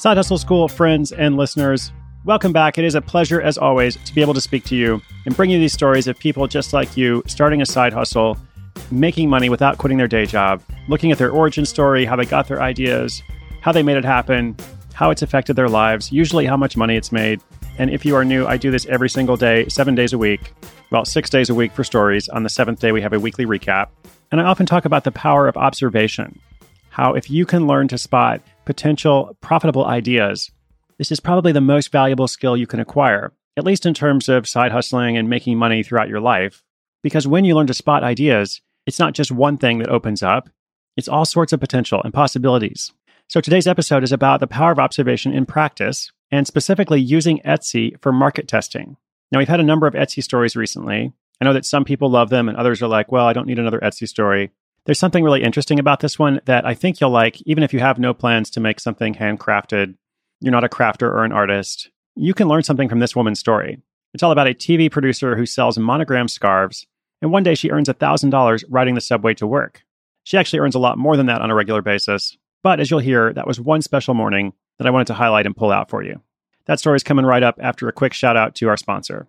Side Hustle School friends and listeners, welcome back. It is a pleasure, as always, to be able to speak to you and bring you these stories of people just like you starting a side hustle, making money without quitting their day job, looking at their origin story, how they got their ideas, how they made it happen, how it's affected their lives, usually how much money it's made. And if you are new, I do this every single day, seven days a week, well, six days a week for stories. On the seventh day, we have a weekly recap. And I often talk about the power of observation. How, if you can learn to spot potential profitable ideas, this is probably the most valuable skill you can acquire, at least in terms of side hustling and making money throughout your life. Because when you learn to spot ideas, it's not just one thing that opens up, it's all sorts of potential and possibilities. So today's episode is about the power of observation in practice and specifically using Etsy for market testing. Now, we've had a number of Etsy stories recently. I know that some people love them and others are like, well, I don't need another Etsy story. There's something really interesting about this one that I think you'll like, even if you have no plans to make something handcrafted. You're not a crafter or an artist. You can learn something from this woman's story. It's all about a TV producer who sells monogram scarves, and one day she earns $1,000 riding the subway to work. She actually earns a lot more than that on a regular basis, but as you'll hear, that was one special morning that I wanted to highlight and pull out for you. That story is coming right up after a quick shout out to our sponsor.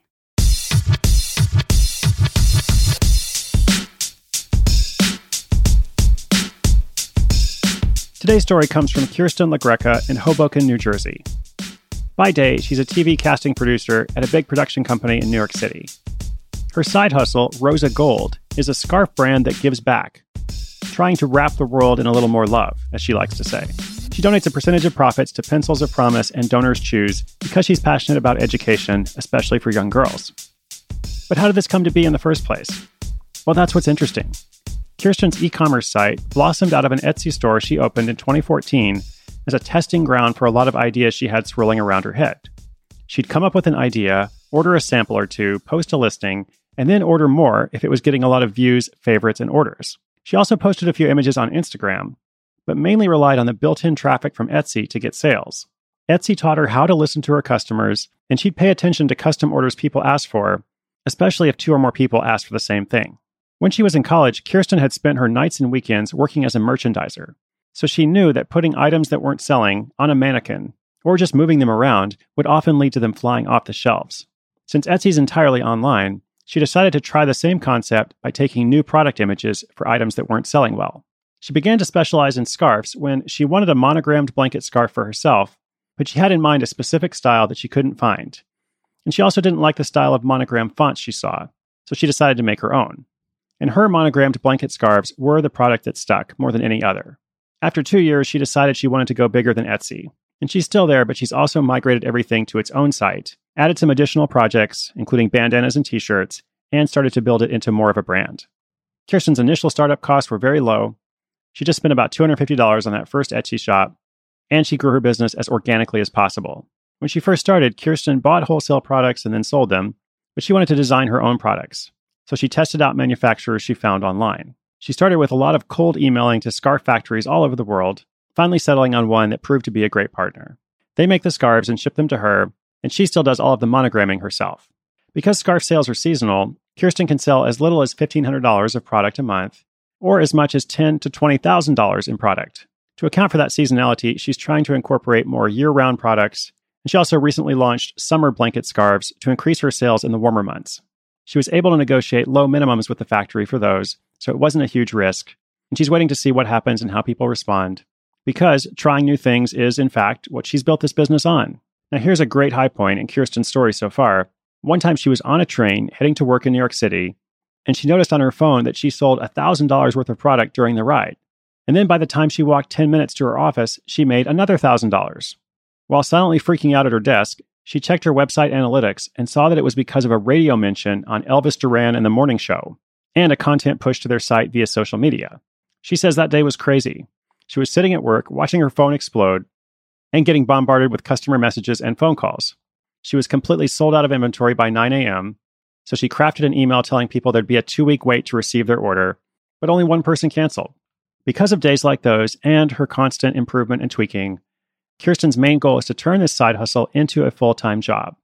Today's story comes from Kirsten LaGreca in Hoboken, New Jersey. By day, she's a TV casting producer at a big production company in New York City. Her side hustle, Rosa Gold, is a scarf brand that gives back, trying to wrap the world in a little more love, as she likes to say. She donates a percentage of profits to Pencils of Promise and Donors Choose because she's passionate about education, especially for young girls. But how did this come to be in the first place? Well, that's what's interesting. Kirsten's e commerce site blossomed out of an Etsy store she opened in 2014 as a testing ground for a lot of ideas she had swirling around her head. She'd come up with an idea, order a sample or two, post a listing, and then order more if it was getting a lot of views, favorites, and orders. She also posted a few images on Instagram, but mainly relied on the built in traffic from Etsy to get sales. Etsy taught her how to listen to her customers, and she'd pay attention to custom orders people asked for, especially if two or more people asked for the same thing. When she was in college, Kirsten had spent her nights and weekends working as a merchandiser. So she knew that putting items that weren't selling on a mannequin or just moving them around would often lead to them flying off the shelves. Since Etsy's entirely online, she decided to try the same concept by taking new product images for items that weren't selling well. She began to specialize in scarves when she wanted a monogrammed blanket scarf for herself, but she had in mind a specific style that she couldn't find. And she also didn't like the style of monogram fonts she saw, so she decided to make her own and her monogrammed blanket scarves were the product that stuck more than any other. After two years, she decided she wanted to go bigger than Etsy. And she's still there, but she's also migrated everything to its own site, added some additional projects, including bandanas and t shirts, and started to build it into more of a brand. Kirsten's initial startup costs were very low. She just spent about $250 on that first Etsy shop, and she grew her business as organically as possible. When she first started, Kirsten bought wholesale products and then sold them, but she wanted to design her own products. So she tested out manufacturers she found online. She started with a lot of cold emailing to scarf factories all over the world, finally settling on one that proved to be a great partner. They make the scarves and ship them to her, and she still does all of the monogramming herself. Because scarf sales are seasonal, Kirsten can sell as little as $1,500 of product a month, or as much as $10,000 to $20,000 in product. To account for that seasonality, she's trying to incorporate more year round products, and she also recently launched summer blanket scarves to increase her sales in the warmer months. She was able to negotiate low minimums with the factory for those, so it wasn't a huge risk, and she's waiting to see what happens and how people respond. Because trying new things is, in fact, what she's built this business on. Now, here's a great high point in Kirsten's story so far. One time she was on a train heading to work in New York City, and she noticed on her phone that she sold $1,000 worth of product during the ride. And then by the time she walked 10 minutes to her office, she made another $1,000. While silently freaking out at her desk, she checked her website analytics and saw that it was because of a radio mention on Elvis Duran and the Morning Show and a content push to their site via social media. She says that day was crazy. She was sitting at work, watching her phone explode, and getting bombarded with customer messages and phone calls. She was completely sold out of inventory by 9 a.m., so she crafted an email telling people there'd be a two week wait to receive their order, but only one person canceled. Because of days like those and her constant improvement and tweaking, Kirsten's main goal is to turn this side hustle into a full time job.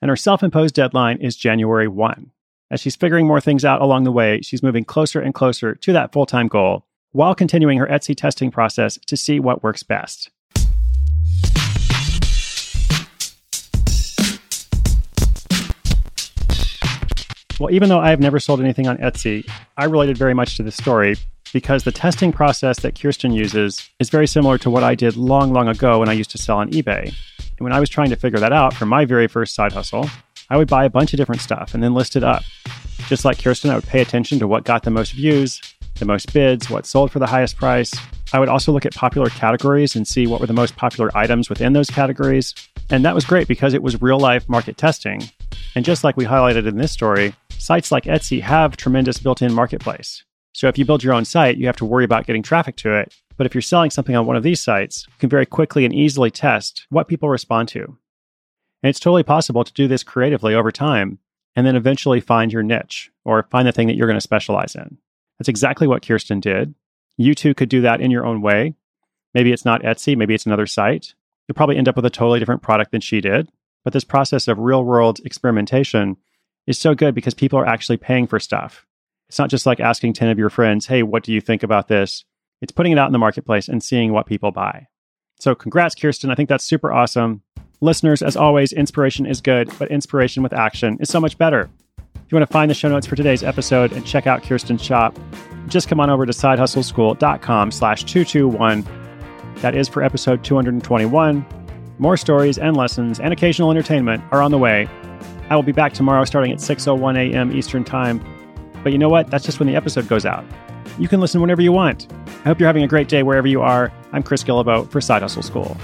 And her self imposed deadline is January 1. As she's figuring more things out along the way, she's moving closer and closer to that full time goal while continuing her Etsy testing process to see what works best. Well, even though I have never sold anything on Etsy, I related very much to this story because the testing process that Kirsten uses is very similar to what I did long, long ago when I used to sell on eBay. And when I was trying to figure that out for my very first side hustle, I would buy a bunch of different stuff and then list it up. Just like Kirsten, I would pay attention to what got the most views, the most bids, what sold for the highest price. I would also look at popular categories and see what were the most popular items within those categories. And that was great because it was real life market testing. And just like we highlighted in this story, sites like Etsy have tremendous built in marketplace. So if you build your own site, you have to worry about getting traffic to it. But if you're selling something on one of these sites, you can very quickly and easily test what people respond to. And it's totally possible to do this creatively over time and then eventually find your niche or find the thing that you're going to specialize in. That's exactly what Kirsten did. You too could do that in your own way. Maybe it's not Etsy, maybe it's another site. You'll probably end up with a totally different product than she did. But this process of real world experimentation is so good because people are actually paying for stuff. It's not just like asking 10 of your friends, hey, what do you think about this? It's putting it out in the marketplace and seeing what people buy. So, congrats, Kirsten. I think that's super awesome. Listeners, as always, inspiration is good, but inspiration with action is so much better. If you want to find the show notes for today's episode and check out Kirsten's shop, just come on over to sidehustleschool.com slash 221. That is for episode 221. More stories and lessons and occasional entertainment are on the way. I will be back tomorrow starting at 6.01 a.m. Eastern Time but you know what? That's just when the episode goes out. You can listen whenever you want. I hope you're having a great day wherever you are. I'm Chris Guillebeau for Side Hustle School.